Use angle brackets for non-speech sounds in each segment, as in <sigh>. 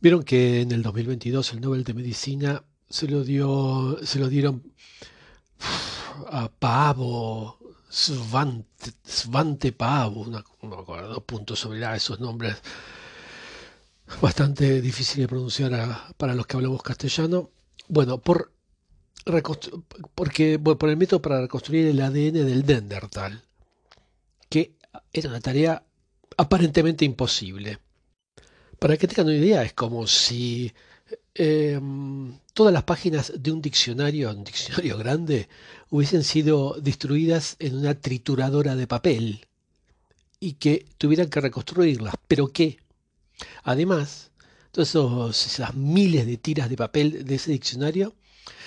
Vieron que en el 2022 el Nobel de Medicina se lo dio, se lo dieron a Pavo, Svante, Svante una, no me acuerdo, dos puntos sobre A, esos nombres bastante difíciles de pronunciar a- para los que hablamos castellano. Bueno, por, porque, bueno, por el método para reconstruir el ADN del Neandertal, que era una tarea aparentemente imposible. Para que tengan una idea, es como si eh, todas las páginas de un diccionario, un diccionario <laughs> grande, hubiesen sido destruidas en una trituradora de papel y que tuvieran que reconstruirlas. ¿Pero qué? Además, todas esas miles de tiras de papel de ese diccionario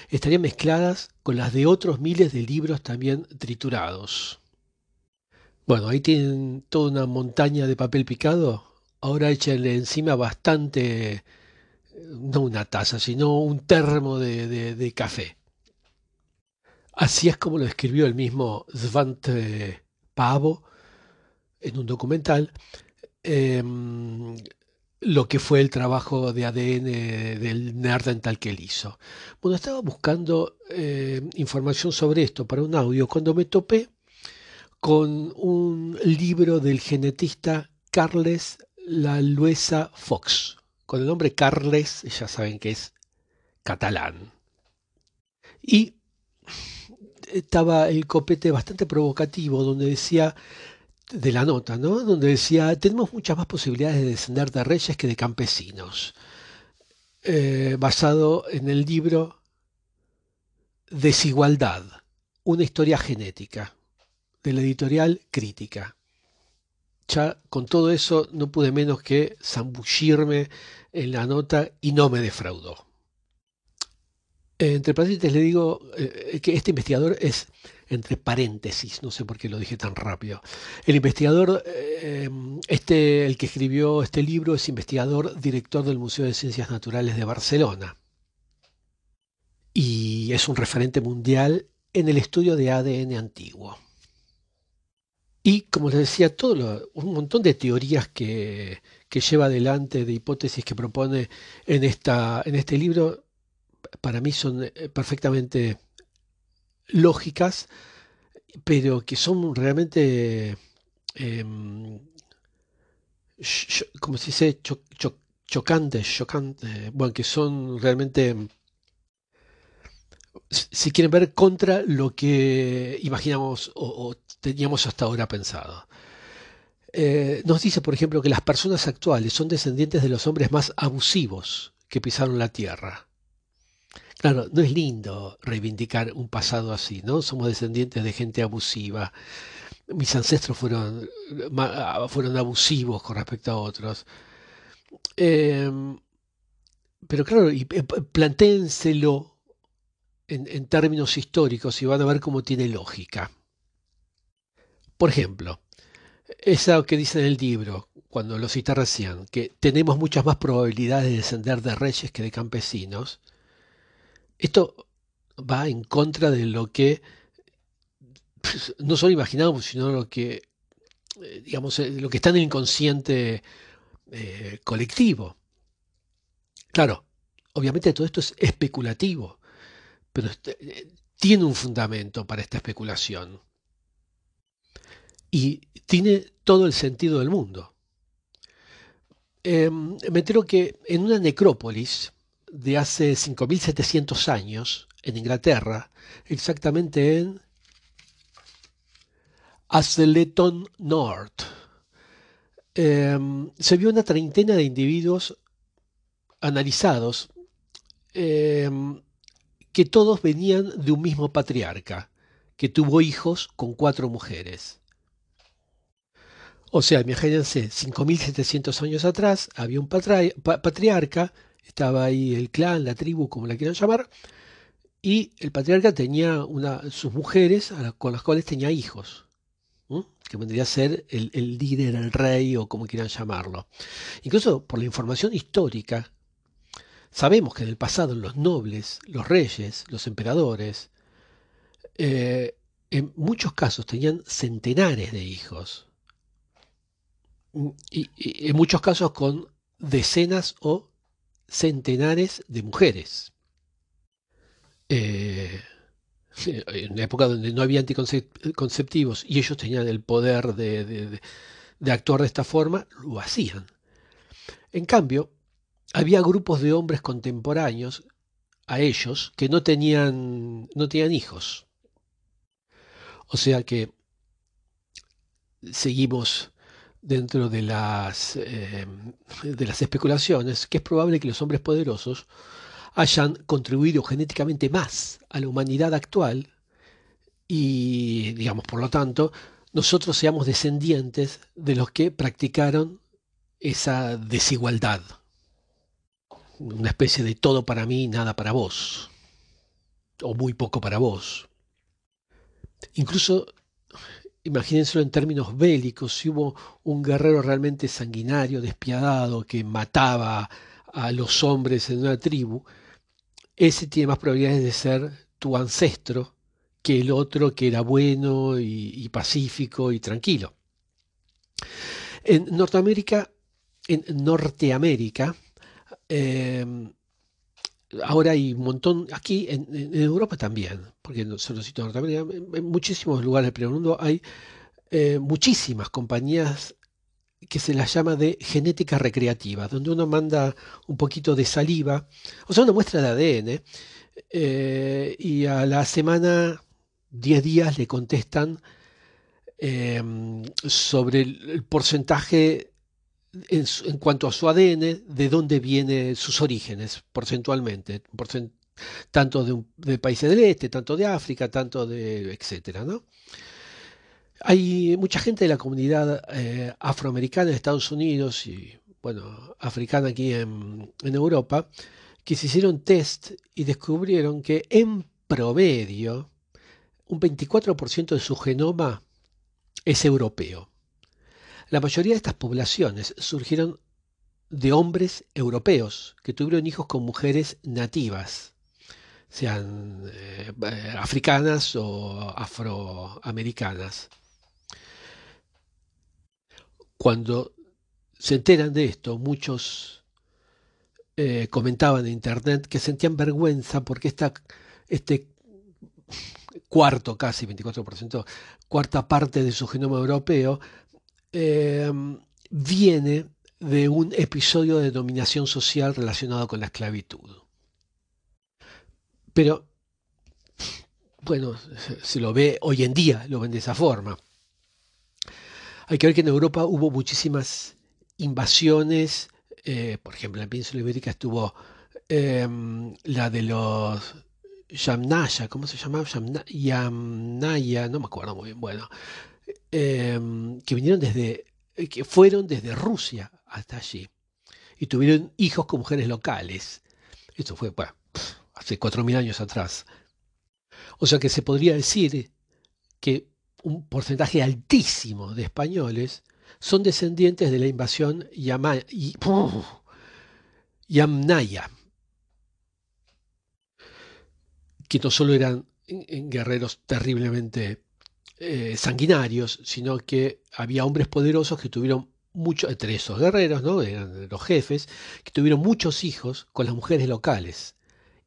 estarían mezcladas con las de otros miles de libros también triturados. Bueno, ahí tienen toda una montaña de papel picado. Ahora échenle encima bastante, no una taza, sino un termo de, café. Así es como lo escribió el mismo Svante Pavo en un documental, em, lo que fue el trabajo de ADN del Neandertal que él hizo. Bueno, estaba buscando eh, información sobre esto para un audio cuando me topé con un libro del genetista Carles Laluesa Fox. Con el nombre Carles, ya saben que es catalán. Y estaba el copete bastante provocativo donde decía, de la nota, ¿no? Donde decía, tenemos muchas más posibilidades de descender de reyes que de campesinos. Eh, basado en el libro Desigualdad, una historia genética, de la editorial Crítica. Ya con todo eso no pude menos que zambullirme en la nota y no me defraudó. Entre paréntesis le digo eh, que este investigador es, entre paréntesis, no sé por qué lo dije tan rápido. El investigador, eh, este, el que escribió este libro, es investigador, director del Museo de Ciencias Naturales de Barcelona. Y es un referente mundial en el estudio de ADN antiguo. Y como les decía, todo lo- un montón de teorías que, que lleva adelante, de hipótesis que propone en, esta, en este libro, para mí son eh, perfectamente lógicas, pero que son realmente, em, ch- ch- como se dice, Cho- cho- chocantes, chocantes, bueno, que son realmente, si si quieren ver, contra lo que imaginamos o teníamos hasta ahora pensado. Eh, nos dice, por ejemplo, que las personas actuales son descendientes de los hombres más abusivos que pisaron la Tierra. Claro, no es lindo reivindicar un pasado así, ¿no? Somos descendientes de gente abusiva. Mis ancestros fueron, ma- fueron abusivos con respecto a otros. Em, pero claro, y, eh, plantéenselo en, en términos históricos y van a ver cómo tiene lógica. Por ejemplo, esa que dice en el libro, cuando lo cité recién, que tenemos muchas más probabilidades de descender de reyes que de campesinos, esto va en contra de lo que pues, no solo imaginamos, sino lo que, eh, digamos, eh, lo que está en el inconsciente eh, colectivo. Claro, obviamente todo esto es especulativo, pero tiene un fundamento para esta especulación y tiene todo el sentido del mundo. Eh, me entero que en una necrópolis de hace 5.700 años, en Inglaterra, exactamente en Asleton North, eh, se vio una treintena de individuos analizados eh, que todos venían de un mismo patriarca, que tuvo hijos con cuatro mujeres. O sea, imagínense, 5.700 años atrás había un patri- pa- patriarca, estaba ahí el clan, la tribu, como la quieran llamar, y el patriarca tenía una, sus mujeres con las cuales tenía hijos, que vendría a ser el, el líder, el rey o como quieran llamarlo. Incluso por la información histórica, sabemos que en el pasado los nobles, los reyes, los emperadores, eh, en muchos casos tenían centenares de hijos. Y, en muchos casos con decenas o centenares de mujeres. Eh, <laughs> en una época donde no había anticonceptivos y ellos tenían el poder de, de actuar de esta forma, lo hacían. En cambio, había grupos de hombres contemporáneos a ellos que no tenían, no tenían hijos. O sea que seguimos dentro de las, eh, de las especulaciones que es probable que los hombres poderosos hayan contribuido genéticamente más a la humanidad actual y, digamos, por lo tanto, nosotros seamos descendientes de los que practicaron esa desigualdad. Una especie de todo para mí, nada para vos. O muy poco para vos. Incluso, imagínenselo en términos bélicos, si hubo un guerrero realmente sanguinario, despiadado, que mataba a los hombres en una tribu, ese tiene más probabilidades de ser tu ancestro que el otro que era bueno y, pacífico y tranquilo. En Norteamérica, en Norteamérica, em, ahora hay un montón, aquí en, Europa también, porque no solo cito Norteamérica, en, muchísimos lugares del mundo hay eh, muchísimas compañías que se las llama de genética recreativa, donde uno manda un poquito de saliva, o sea, una muestra de ADN, eh, y a la semana 10 días le contestan em, sobre el, porcentaje en, cuanto a su ADN, de dónde vienen sus orígenes, porcentualmente, tanto de, países del este, tanto de África, tanto de, etcétera, ¿no? Hay mucha gente de la comunidad eh, afroamericana en Estados Unidos y, bueno, africana aquí en, en Europa, que se hicieron test y descubrieron que en promedio, un 24% de su genoma es europeo. La mayoría de estas poblaciones surgieron de hombres europeos que tuvieron hijos con mujeres nativas, sean eh, africanas o afroamericanas. Cuando se enteran de esto, muchos eh, comentaban en internet que sentían vergüenza porque esta, este cuarto casi, 24%, cuarta parte de su genoma europeo, eh, viene de un episodio de dominación social relacionado con la esclavitud. Pero, bueno, se lo ve hoy en día, lo ven de esa forma. Hay que ver que en Europa hubo muchísimas invasiones, eh, por ejemplo, en la península ibérica estuvo eh, la de los Yamnaya, ¿cómo se llamaba? Yamnaya, no me acuerdo muy bien, bueno, em, que vinieron desde, que fueron desde Rusia hasta allí y tuvieron hijos con mujeres locales. Esto fue, bueno, hace cuatro mil años atrás. O sea que se podría decir que un porcentaje altísimo de españoles son descendientes de la invasión Yamnaya que no solo eran guerreros terriblemente eh, sanguinarios, sino que había hombres poderosos que tuvieron muchos, entre esos guerreros, ¿no? eran los jefes, que tuvieron muchos hijos con las mujeres locales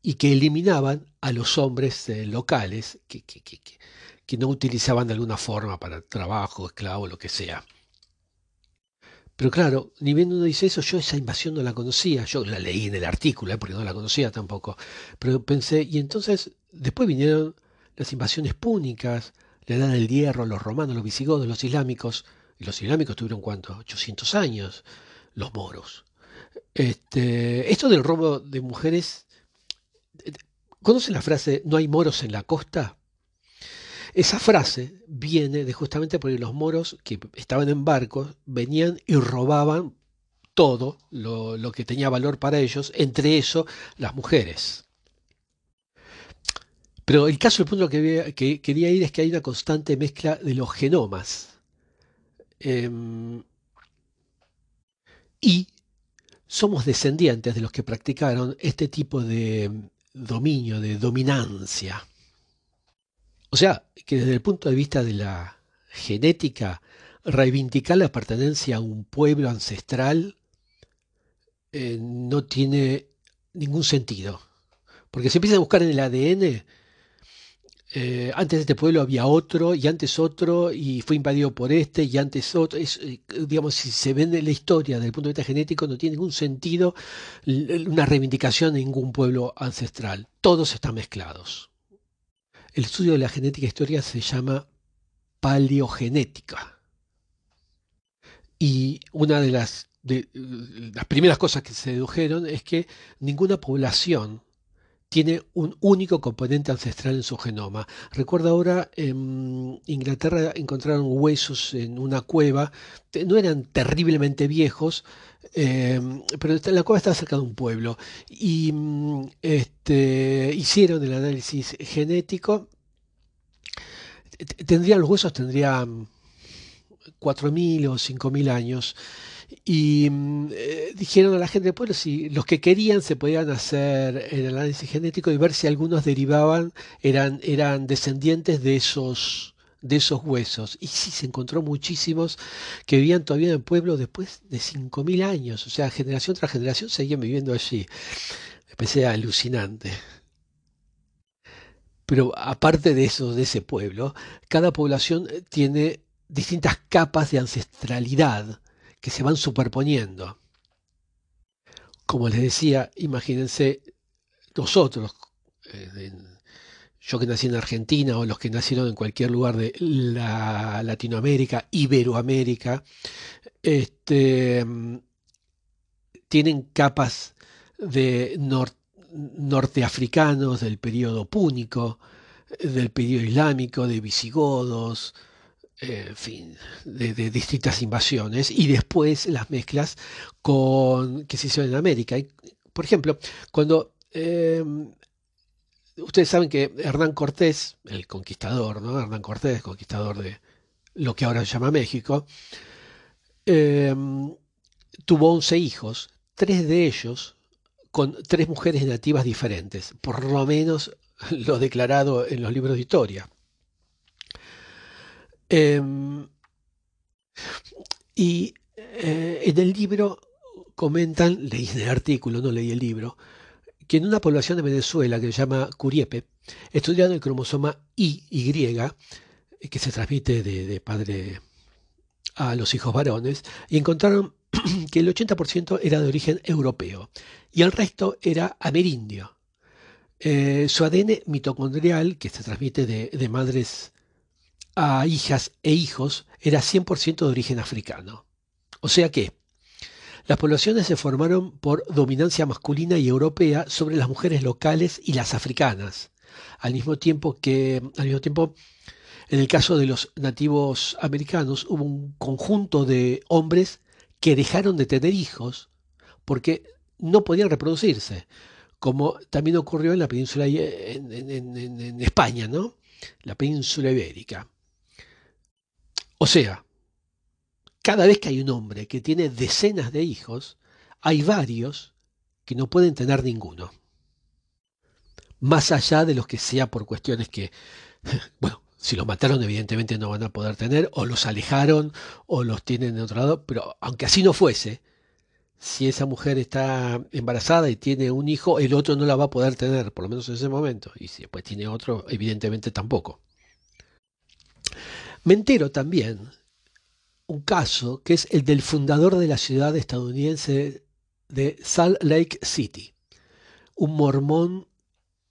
y que eliminaban a los hombres eh, locales que, que, que, que, no utilizaban de alguna forma para trabajo, esclavo, lo que sea. Pero claro, ni bien uno dice eso, yo esa invasión no la conocía, yo la leí en el artículo, ¿eh? porque no la conocía tampoco, pero pensé, y entonces después vinieron las invasiones púnicas, la edad del hierro, los romanos, los visigodos, los islámicos, y los islámicos tuvieron cuánto, 800 años, los moros. Este, esto del robo de mujeres, ¿conocen la frase no hay moros en la costa? Esa frase viene de justamente porque los moros que estaban en barcos venían y robaban todo lo, que tenía valor para ellos, entre eso las mujeres. Pero el caso, el punto que, que, quería ir es que hay una constante mezcla de los genomas. Em, y somos descendientes de los que practicaron este tipo de dominio, de dominancia. O sea, que desde el punto de vista de la genética, reivindicar la pertenencia a un pueblo ancestral eh, no tiene ningún sentido. Porque se empieza a buscar en el ADN, eh, antes de este pueblo había otro, y antes otro, y fue invadido por este, y antes otro. Eh, digamos, si se vende la historia desde el punto de vista genético, no tiene ningún sentido una reivindicación de ningún pueblo ancestral. Todos están mezclados. El estudio de la genética histórica se llama paleogenética. Y una de las, de las primeras cosas que se dedujeron es que ninguna población tiene un único componente ancestral en su genoma. Recuerdo ahora en Inglaterra encontraron huesos en una cueva, no eran terriblemente viejos, em, pero la cueva estaba cerca de un pueblo y este, hicieron el análisis genético. Tendrían los huesos, tendrían 4.000 o 5.000 años y mm, eh, dijeron a la gente, bueno, si los que querían se podían hacer el análisis genético y ver si algunos derivaban, eran, eran descendientes de esos, de esos huesos. Y sí, se encontró muchísimos que vivían todavía en el pueblo después de 5.000 años. O sea, generación tras generación seguían viviendo allí. Me alucinante. Pero aparte de eso, de ese pueblo, cada población tiene distintas capas de ancestralidad que se van superponiendo. Como les decía, imagínense nosotros, eh, yo que nací en Argentina o los que nacieron en cualquier lugar de la Latinoamérica, Iberoamérica, este, tienen capas de norteafricanos del periodo púnico, del periodo islámico, de visigodos, en fin, de, distintas invasiones y después las mezclas con que se hicieron en América. por ejemplo, cuando em, ustedes saben que Hernán Cortés, el conquistador, ¿no? Hernán Cortés, conquistador de lo que ahora se llama México, em, tuvo 11 hijos, tres de ellos con tres mujeres nativas diferentes, por lo menos lo declarado en los libros de historia. Em, y eh, en el libro comentan, leí el artículo, no leí el libro, que en una población de Venezuela que se llama Curiepe, estudiaron el cromosoma Y, que se transmite de, padre a los hijos varones, y encontraron <clears throat> que el 80% era de origen europeo y el resto era amerindio. Eh, su ADN mitocondrial, que se transmite de madres a hijas e hijos era 100% de origen africano. O sea que las poblaciones se formaron por dominancia masculina y europea sobre las mujeres locales y las africanas, al mismo tiempo que, al mismo tiempo, en el caso de los nativos americanos hubo un conjunto de hombres que dejaron de tener hijos porque no podían reproducirse, como también ocurrió en la península en, en España, ¿no? La península ibérica. O sea, cada vez que hay un hombre que tiene decenas de hijos, hay varios que no pueden tener ninguno. Más allá de los que sea por cuestiones que, <laughs> bueno, si los mataron evidentemente no van a poder tener, o los alejaron, o los tienen de otro lado, pero aunque así no fuese, si esa mujer está embarazada y tiene un hijo, el otro no la va a poder tener, por lo menos en ese momento, y si después tiene otro, evidentemente tampoco. Me entero también un caso que es el del fundador de la ciudad estadounidense de Salt Lake City, un mormón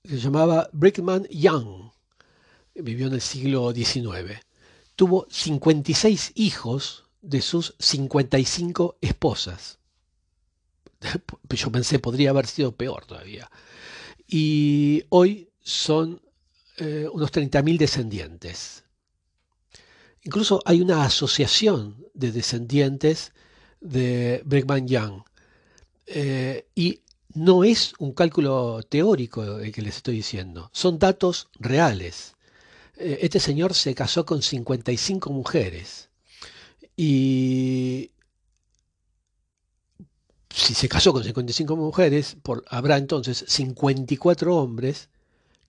que se llamaba Brickman Young, vivió en el siglo XIX. Tuvo 56 hijos de sus 55 esposas. <laughs> Yo pensé, podría haber sido peor todavía. Y hoy son eh, unos 30.000 descendientes. Incluso hay una asociación de descendientes de Brigham Young. Eh, y no es un cálculo teórico el que les estoy diciendo, son datos reales. Eh, este señor se casó con 55 mujeres y si se casó con 55 mujeres, por, habrá entonces 54 hombres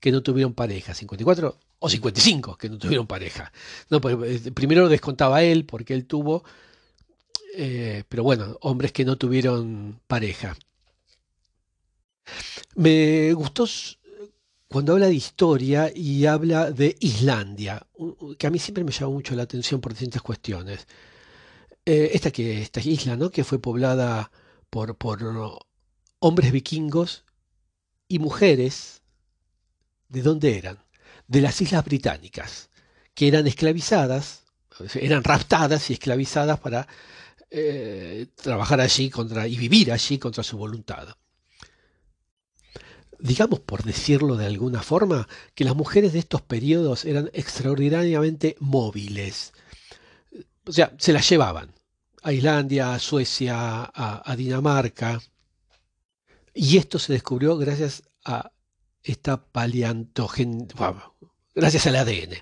que no tuvieron pareja. 54 o 55 que no tuvieron pareja. No, pues, eh, primero descontaba él porque él tuvo, eh, pero bueno, hombres que no tuvieron pareja. Me gustó cuando habla de historia y habla de Islandia, que a mí siempre me llama mucho la atención por distintas cuestiones. Eh, esta, que, esta isla, ¿no? Que fue poblada por, por hombres vikingos y mujeres. ¿De dónde eran? De las Islas Británicas, que eran esclavizadas, eran raptadas y esclavizadas para eh, trabajar allí contra, y vivir allí contra su voluntad. Digamos, por decirlo de alguna forma, que las mujeres de estos periodos eran extraordinariamente móviles. O sea, se las llevaban a Islandia, a Suecia, a, Dinamarca. Y esto se descubrió gracias a esta paleantogen, gracias al ADN,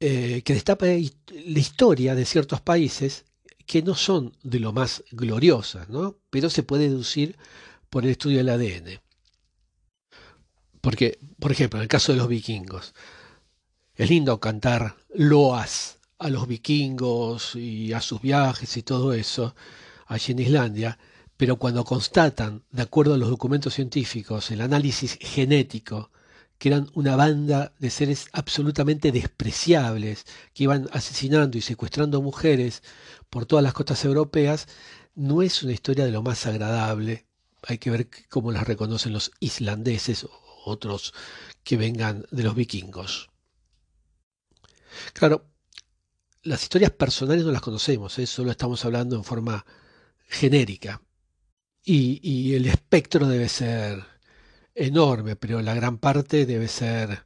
eh, que destapa la historia de ciertos países que no son de lo más gloriosas, ¿no? pero se puede deducir por el estudio del ADN. Porque, por ejemplo, en el caso de los vikingos, es lindo cantar loas a los vikingos y a sus viajes y todo eso allí en Islandia, pero cuando constatan, de acuerdo a los documentos científicos, el análisis genético, que eran una banda de seres absolutamente despreciables, que iban asesinando y secuestrando mujeres por todas las costas europeas, no es una historia de lo más agradable. Hay que ver cómo las reconocen los islandeses o otros que vengan de los vikingos. Claro, las historias personales no las conocemos, ¿eh? solo estamos hablando en forma genérica. Y, el espectro debe ser enorme, pero la gran parte debe ser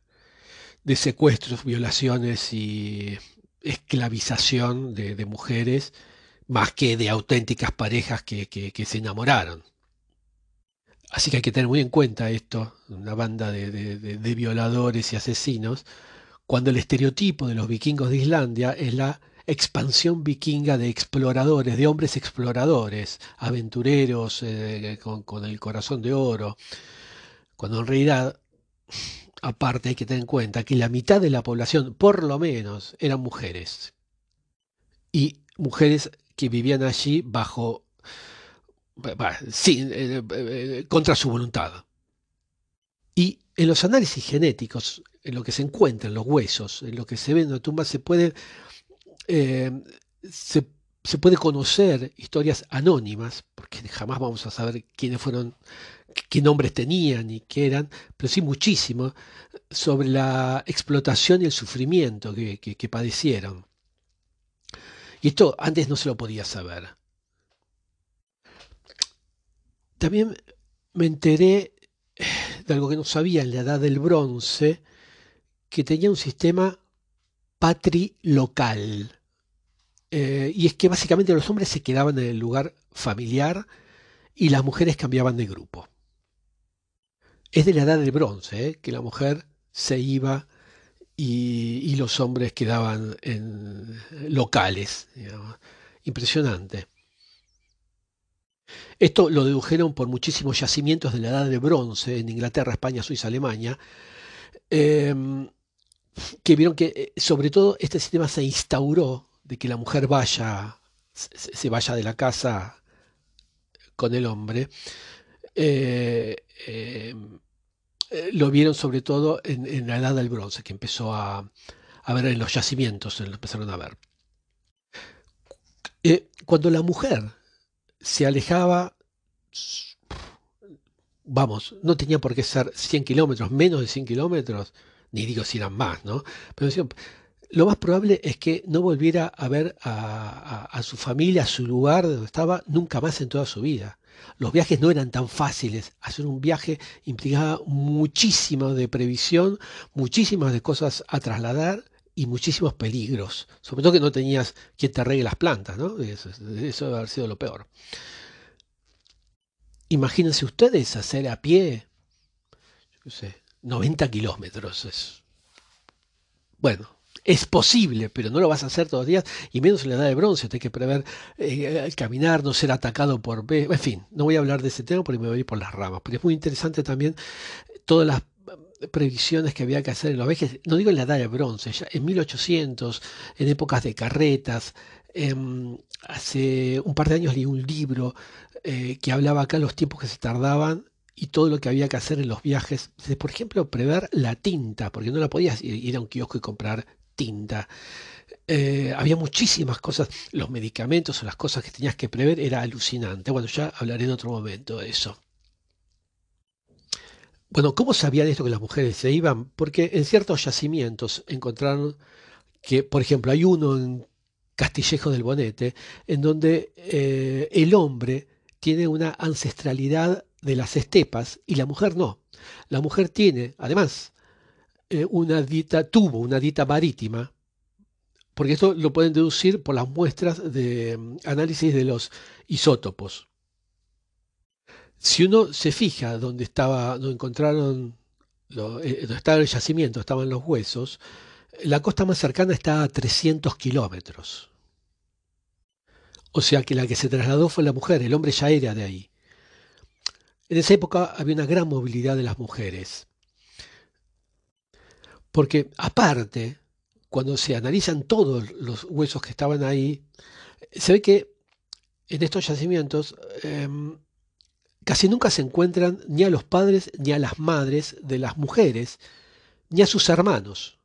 de secuestros, violaciones y esclavización de, mujeres, más que de auténticas parejas que, se enamoraron. Así que hay que tener muy en cuenta esto, una banda de violadores y asesinos, cuando el estereotipo de los vikingos de Islandia es la expansión vikinga de exploradores, de hombres exploradores, aventureros eh, con, el corazón de oro, cuando en realidad, aparte hay que tener en cuenta que la mitad de la población, por lo menos, eran mujeres. Y mujeres que vivían allí bajo, sí, eh, eh, contra su voluntad. Y en los análisis genéticos en lo que se encuentra en los huesos, en lo que se ve en la tumba, se puede, eh, se, puede conocer historias anónimas, porque jamás vamos a saber quiénes fueron, qué nombres tenían y qué eran, pero sí muchísimo sobre la explotación y el sufrimiento que, padecieron. Y esto antes no se lo podía saber. También me enteré de algo que no sabía en la edad del bronce, que tenía un sistema patrilocal. Eh, y es que básicamente los hombres se quedaban en el lugar familiar y las mujeres cambiaban de grupo. Es de la edad del bronce, eh, que la mujer se iba y, los hombres quedaban en locales. Impresionante. Esto lo dedujeron por muchísimos yacimientos de la edad del bronce en Inglaterra, España, Suiza, Alemania. Em, que vieron que eh, sobre todo este sistema se instauró de que la mujer vaya, se vaya de la casa con el hombre, eh, em, eh, lo vieron sobre todo en, la edad del bronce, que empezó a, ver en los yacimientos, lo empezaron a ver. cuando la mujer se alejaba, vamos, no tenía por qué ser 100 kilómetros, menos de 100 kilómetros, ni digo si eran más, ¿no? Pero lo más probable es que no volviera a ver a, su familia, a su lugar donde estaba, nunca más en toda su vida. Los viajes no eran tan fáciles. Hacer un viaje implicaba muchísimo de previsión, muchísimas de cosas a trasladar y muchísimos peligros. Sobre todo que no tenías quien te arregle las plantas, ¿no? Eso, eso debe haber sido lo peor. Imagínense ustedes hacer a pie, yo sé, 90 kilómetros. Es, bueno, es posible, pero no lo vas a hacer todos los días, y menos en la edad de bronce, hay que prever eh, caminar, no ser atacado por... En fin, no voy a hablar de ese tema porque me voy a ir por las ramas, porque es muy interesante también todas las previsiones que había que hacer en los viajes, no digo en la edad de bronce, ya en 1800, en épocas de carretas, em, hace un par de años leí un libro eh, que hablaba acá los tiempos que se tardaban y todo lo que había que hacer en los viajes. Por ejemplo, prever la tinta, porque no la podías ir a un kiosco y comprar tinta. Eh, había muchísimas cosas, los medicamentos o las cosas que tenías que prever era alucinante. Bueno, ya hablaré en otro momento de eso. Bueno, ¿cómo sabían esto que las mujeres se iban? Porque en ciertos yacimientos encontraron que, por ejemplo, hay uno en Castillejo del Bonete, en donde eh, el hombre tiene una ancestralidad de las estepas y la mujer no. La mujer tiene, además, eh, una dieta, tuvo una dieta marítima, porque esto lo pueden deducir por las muestras de mm, análisis de los isótopos. Si uno se fija donde estaba, donde encontraron, eh, donde estaba el yacimiento, estaban los huesos, la costa más cercana está a 300 kilómetros. O sea que la que se trasladó fue la mujer, el hombre ya era de ahí. En esa época había una gran movilidad de las mujeres. Porque aparte, cuando se analizan todos los huesos que estaban ahí, se ve que en estos yacimientos em, casi nunca se encuentran ni a los padres ni a las madres de las mujeres, ni a sus hermanos.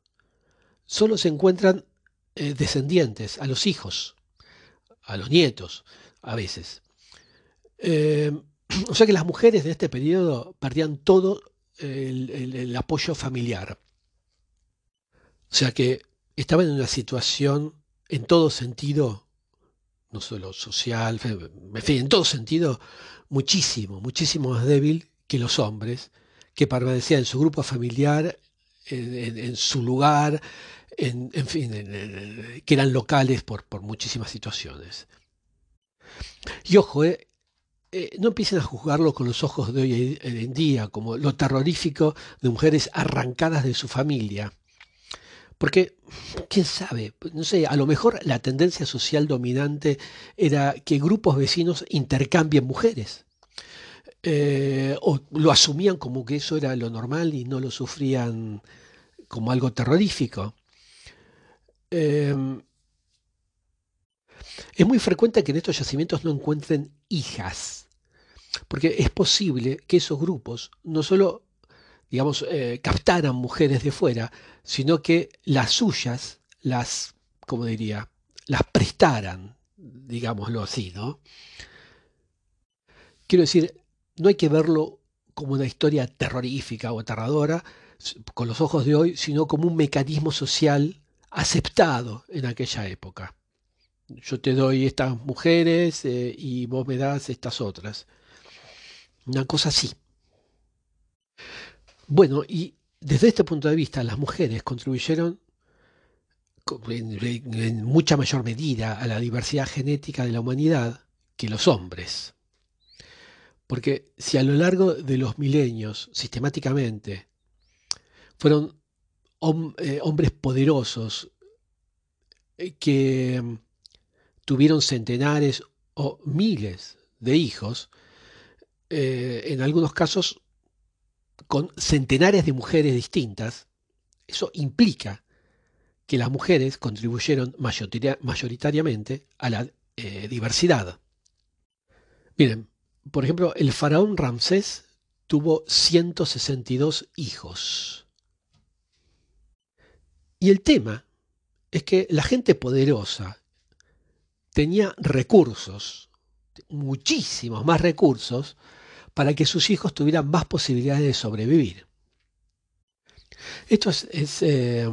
Solo se encuentran eh, descendientes, a los hijos, a los nietos, a veces. Em, <clears throat> o sea que las mujeres de este periodo perdían todo el, apoyo familiar. O sea que estaban en una situación en todo sentido, no solo social, en fin, en todo sentido, muchísimo, muchísimo más débil que los hombres, que permanecían en su grupo familiar, en, su lugar, en, fin, que eran locales por, por muchísimas situaciones. Y ojo, eh, eh, no empiecen a juzgarlo con los ojos de hoy en día, como lo terrorífico de mujeres arrancadas de su familia. Porque, quién sabe, no sé, a lo mejor la tendencia social dominante era que grupos vecinos intercambien mujeres. Eh, o lo asumían como que eso era lo normal y no lo sufrían como algo terrorífico. Em, es muy frecuente que en estos yacimientos no encuentren hijas, porque es posible que esos grupos no solo, digamos, eh, captaran mujeres de fuera, sino que las suyas las, como diría, las prestaran, digámoslo así, ¿no? Quiero decir, no hay que verlo como una historia terrorífica o aterradora con los ojos de hoy, sino como un mecanismo social aceptado en aquella época yo te doy estas mujeres eh, y vos me das estas otras. Una cosa así. Bueno, y desde este punto de vista las mujeres contribuyeron en, mucha mayor medida a la diversidad genética de la humanidad que los hombres. Porque si a lo largo de los milenios, sistemáticamente, fueron eh, hombres poderosos eh, que tuvieron centenares o miles de hijos, eh, en algunos casos con centenares de mujeres distintas, eso implica que las mujeres contribuyeron mayoritariamente a la eh, diversidad. Miren, por ejemplo, el faraón Ramsés tuvo 162 hijos. Y el tema es que la gente poderosa tenía recursos, muchísimos más recursos, para que sus hijos tuvieran más posibilidades de sobrevivir. Esto es, eh,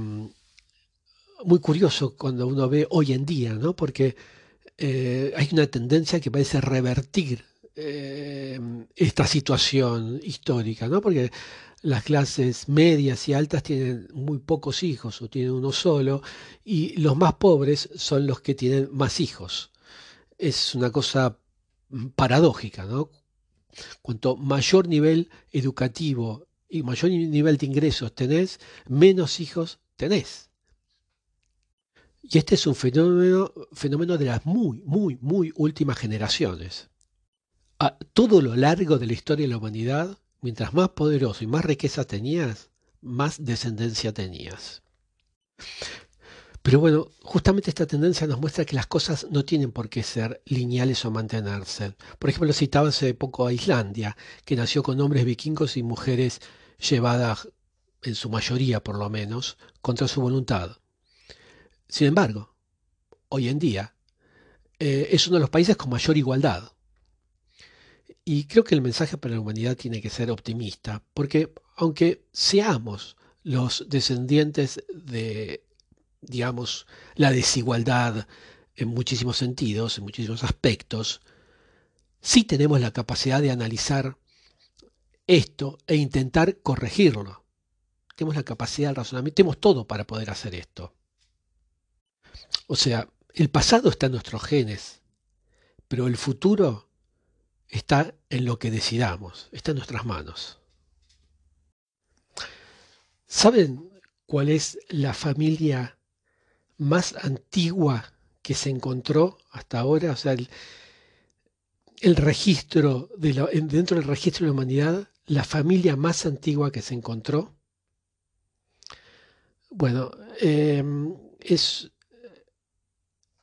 muy curioso cuando uno ve hoy en día, ¿no? porque eh, hay una tendencia que parece revertir eh, esta situación histórica, ¿no? porque las clases medias y altas tienen muy pocos hijos o tienen uno solo y los más pobres son los que tienen más hijos. Es una cosa paradójica, ¿no? Cuanto mayor nivel educativo y mayor nivel de ingresos tenés, menos hijos tenés. Y este es un fenómeno, fenómeno de las muy, muy, muy últimas generaciones. A todo lo largo de la historia de la humanidad, Mientras más poderoso y más riqueza tenías, más descendencia tenías. Pero bueno, justamente esta tendencia nos muestra que las cosas no tienen por qué ser lineales o mantenerse. Por ejemplo, citaba hace poco a Islandia, que nació con hombres vikingos y mujeres llevadas, en su mayoría por lo menos, contra su voluntad. Sin embargo, hoy en día eh, es uno de los países con mayor igualdad. Y creo que el mensaje para la humanidad tiene que ser optimista, porque aunque seamos los descendientes de digamos, la desigualdad en muchísimos sentidos, en muchísimos aspectos, sí tenemos la capacidad de analizar esto e intentar corregirlo. Tenemos la capacidad del razonamiento, tenemos todo para poder hacer esto. O sea, el pasado está en nuestros genes, pero el futuro está en lo que decidamos, está en nuestras manos. ¿Saben cuál es la familia más antigua que se encontró hasta ahora, o sea, el, registro, de dentro del registro de la humanidad, la familia más antigua que se encontró. Bueno, em, es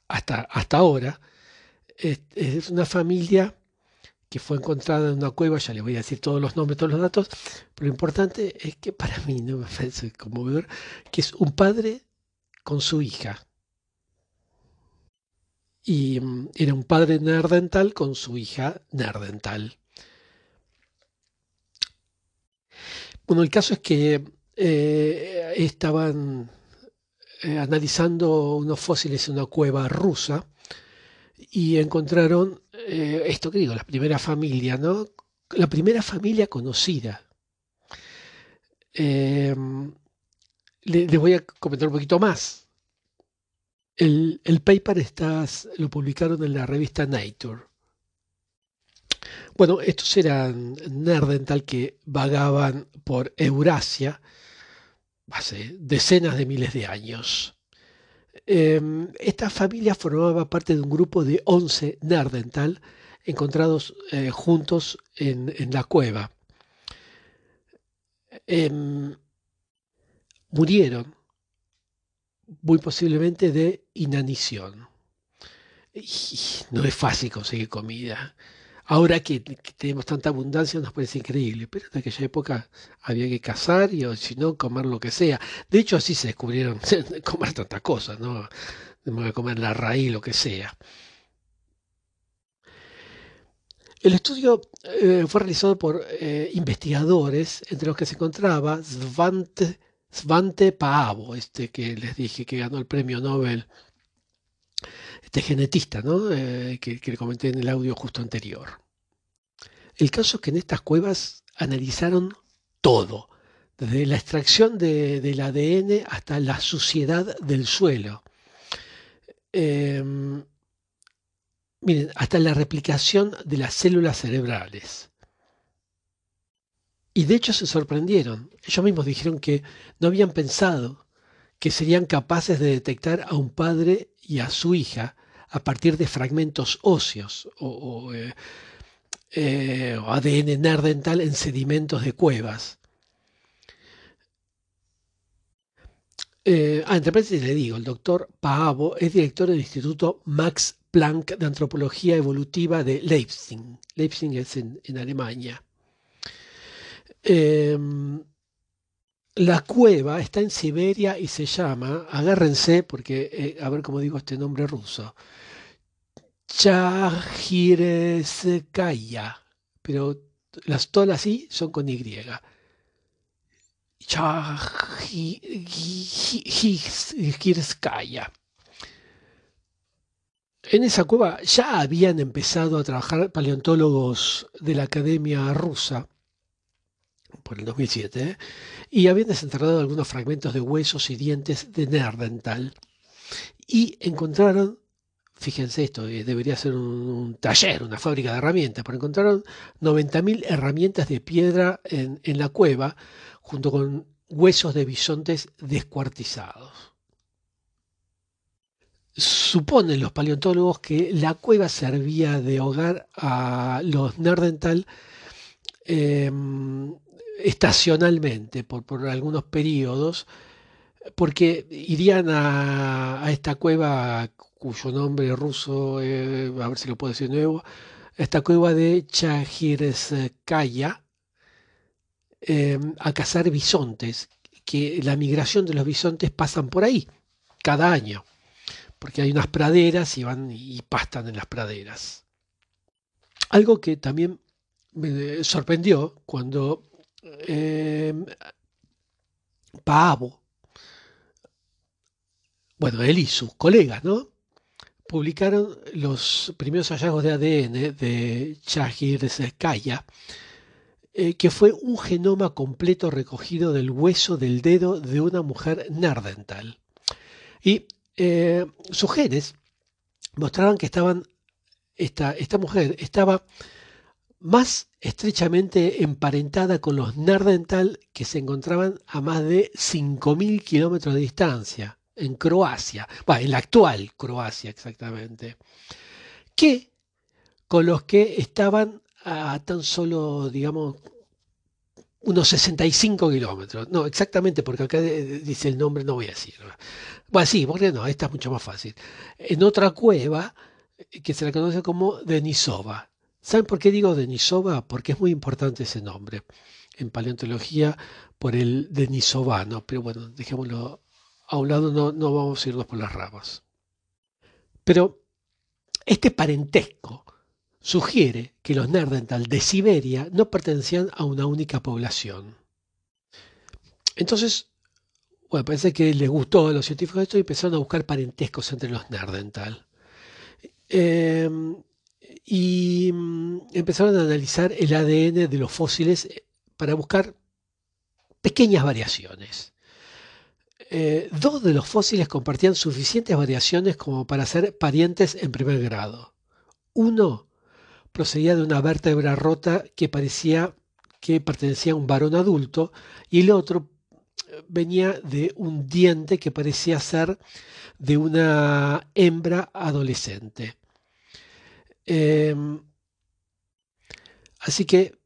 hasta, hasta ahora, es, una familia que fue encontrada en una cueva, ya le voy a decir todos los nombres, todos los datos, pero lo importante es que para mí no me parece conmovedor, que es un padre con su hija. Y mm, era un padre nerdental con su hija nerdental. Bueno, el caso es que eh, estaban eh, analizando unos fósiles en una cueva rusa y encontraron eh, esto que digo, la primera familia, ¿no? La primera familia conocida. Les voy a comentar un poquito más. El, paper está, lo publicaron en la revista Nature. Bueno, estos eran nerdental que vagaban por Eurasia hace decenas de miles de años. Em, esta familia formaba parte de un grupo de 11 nerdental encontrados eh, juntos en, la cueva. Em, murieron, muy posiblemente de inanición. no es fácil conseguir comida. Ahora que, tenemos tanta abundancia nos parece increíble, pero en aquella época había que cazar y si no comer lo que sea. De hecho así se descubrieron <laughs> comer tantas cosas, ¿no? De comer la raíz, lo que sea. El estudio eh, fue realizado por eh, investigadores, entre los que se encontraba Svante Svante Paavo, este que les dije que ganó el premio Nobel, este genetista, ¿no? Eh, que, le comenté en el audio justo anterior. El caso es que en estas cuevas analizaron todo, desde la extracción del ADN hasta la suciedad del suelo. Em, miren, hasta la replicación de las células cerebrales. Y de hecho se sorprendieron. Ellos mismos dijeron que no habían pensado que serían capaces de detectar a un padre y a su hija a partir de fragmentos óseos o, ADN eh, eh, nerdental en sedimentos de cuevas. Eh, ah, entre paréntesis le digo, el doctor Paavo es director del Instituto Max Planck de Antropología Evolutiva de Leipzig. Leipzig es en Alemania. Em, la cueva está en Siberia y se llama, agárrense porque, eh, a ver cómo digo este nombre ruso, Chajireskaya, pero las todas así son con Y. Chajireskaya. En esa cueva ya habían empezado a trabajar paleontólogos de la Academia Rusa por el 2007, ¿eh? y habían desenterrado algunos fragmentos de huesos y dientes de Nerdental. Y encontraron, fíjense esto, eh, debería ser un, taller, una fábrica de herramientas, pero encontraron 90.000 herramientas de piedra en, en la cueva, junto con huesos de bisontes descuartizados. Suponen los paleontólogos que la cueva servía de hogar a los Nerdental em, estacionalmente, por, algunos periodos, porque irían a, esta cueva cuyo nombre ruso, eh, a ver si lo puedo decir de nuevo, esta cueva de Chajirskaya, eh, a cazar bisontes, que la migración de los bisontes pasan por ahí cada año, porque hay unas praderas y van y pastan en las praderas. Algo que también me sorprendió cuando eh, Paavo, bueno, él y sus colegas, ¿no? Publicaron los primeros hallazgos de ADN de Chagirskaya, eh, que fue un genoma completo recogido del hueso del dedo de una mujer nerdental. Y eh, sus genes mostraban que estaban, esta, esta mujer estaba más estrechamente emparentada con los Nerdental que se encontraban a más de 5.000 kilómetros de distancia, en Croacia, bueno, en la actual Croacia exactamente, que con los que estaban a tan solo, digamos, unos 65 kilómetros. No, exactamente, porque acá dice el nombre, no voy a decir. Bueno, sí, porque no, esta es mucho más fácil. En otra cueva, que se la conoce como Denisova, ¿Saben por qué digo Denisova? Porque es muy importante ese nombre en paleontología por el denisovano, pero bueno, dejémoslo a un lado, no, no vamos a irnos por las ramas. Pero este parentesco sugiere que los Nerdental de Siberia no pertenecían a una única población. Entonces, bueno, parece que les gustó a los científicos esto y empezaron a buscar parentescos entre los Nerdental. Eh, y mm, empezaron a analizar el ADN de los fósiles eh, para buscar pequeñas variaciones. Eh, dos de los fósiles compartían suficientes variaciones como para ser parientes en primer grado. Uno procedía de una vértebra rota que parecía que pertenecía a un varón adulto y el otro eh, venía de un diente que parecía ser de una hembra adolescente. Em, así que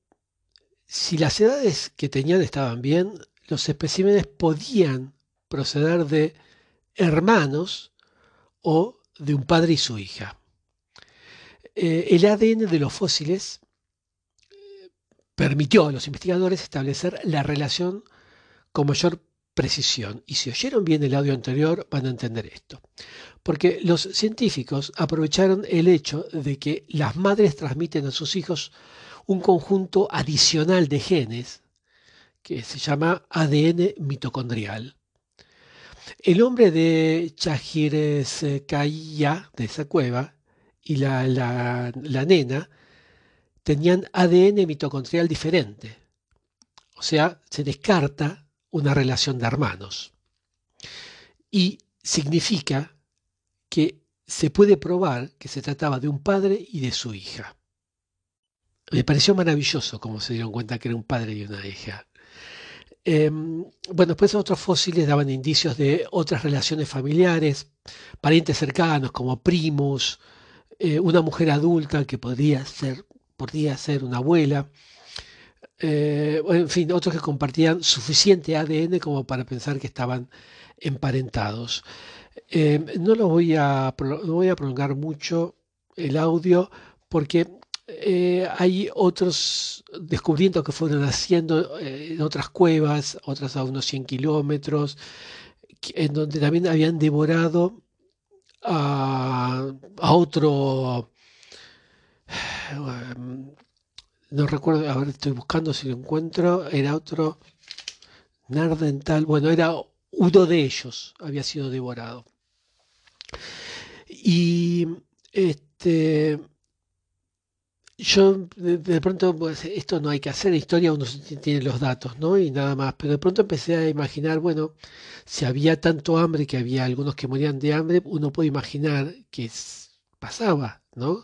si las edades que tenían estaban bien, los especímenes podían proceder de hermanos o de un padre y su hija. Eh, el ADN de los fósiles eh, permitió a los investigadores establecer la relación con mayor precisión. Y si oyeron bien el audio anterior, van a entender esto. Porque los científicos aprovecharon el hecho de que las madres transmiten a sus hijos un conjunto adicional de genes que se llama ADN mitocondrial. El hombre de Chajireskaya, de esa cueva, y la, la, la nena tenían ADN mitocondrial diferente. O sea, se descarta una relación de hermanos. Y significa que se puede probar que se trataba de un padre y de su hija. Me pareció maravilloso cómo se dieron cuenta que era un padre y una hija. Em, bueno, después otros fósiles daban indicios de otras relaciones familiares, parientes cercanos como primos, eh, una mujer adulta que podría ser, podría ser una abuela, eh, en fin, otros que compartían suficiente ADN como para pensar que estaban emparentados. Eh, no lo voy a, prolongar mucho el audio porque eh, hay otros descubrimientos que fueron haciendo en otras cuevas, otras a unos 100 kilómetros, en donde también habían devorado a, a otro <sighs> no recuerdo, a ver, estoy buscando si lo encuentro, era otro Nardental, bueno, era uno de ellos, había sido devorado. Y este yo de, pronto, pues esto no hay que hacer, historia uno tiene los datos, ¿no? Y nada más, pero de pronto empecé a imaginar, bueno, si había tanto hambre que había algunos que morían de hambre, uno puede imaginar que pasaba, ¿no?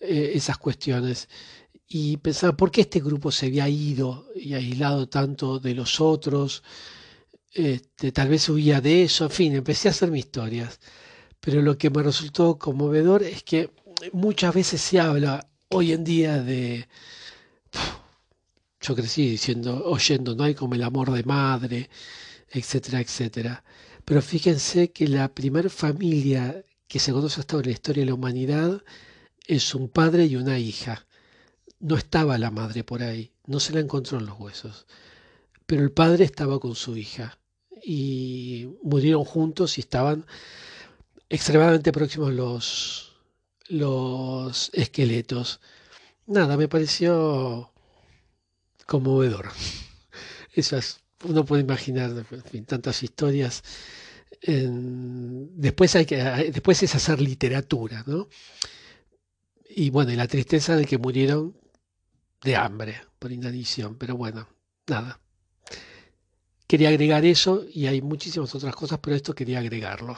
Eh, esas cuestiones y pensaba, ¿por qué este grupo se había ido y aislado tanto de los otros? Este, tal vez huía de eso, en fin, empecé a hacer mis historias. Pero lo que me resultó conmovedor es que muchas veces se habla hoy en día de... Yo crecí diciendo, oyendo, no hay como el amor de madre, etcétera, etcétera. Pero fíjense que la primera familia que se conoce hasta ahora en la historia de la humanidad es un padre y una hija. No estaba la madre por ahí, no se la encontró en los huesos, pero el padre estaba con su hija y murieron juntos y estaban extremadamente próximos los, los esqueletos. Nada, me pareció conmovedor. <laughs> Esas, uno puede imaginar tantas historias. después, hay que, después es hacer literatura, ¿no? Y bueno, y la tristeza de que murieron de hambre por inanición, pero bueno, nada. Quería agregar eso y hay muchísimas otras cosas, pero esto quería agregarlo.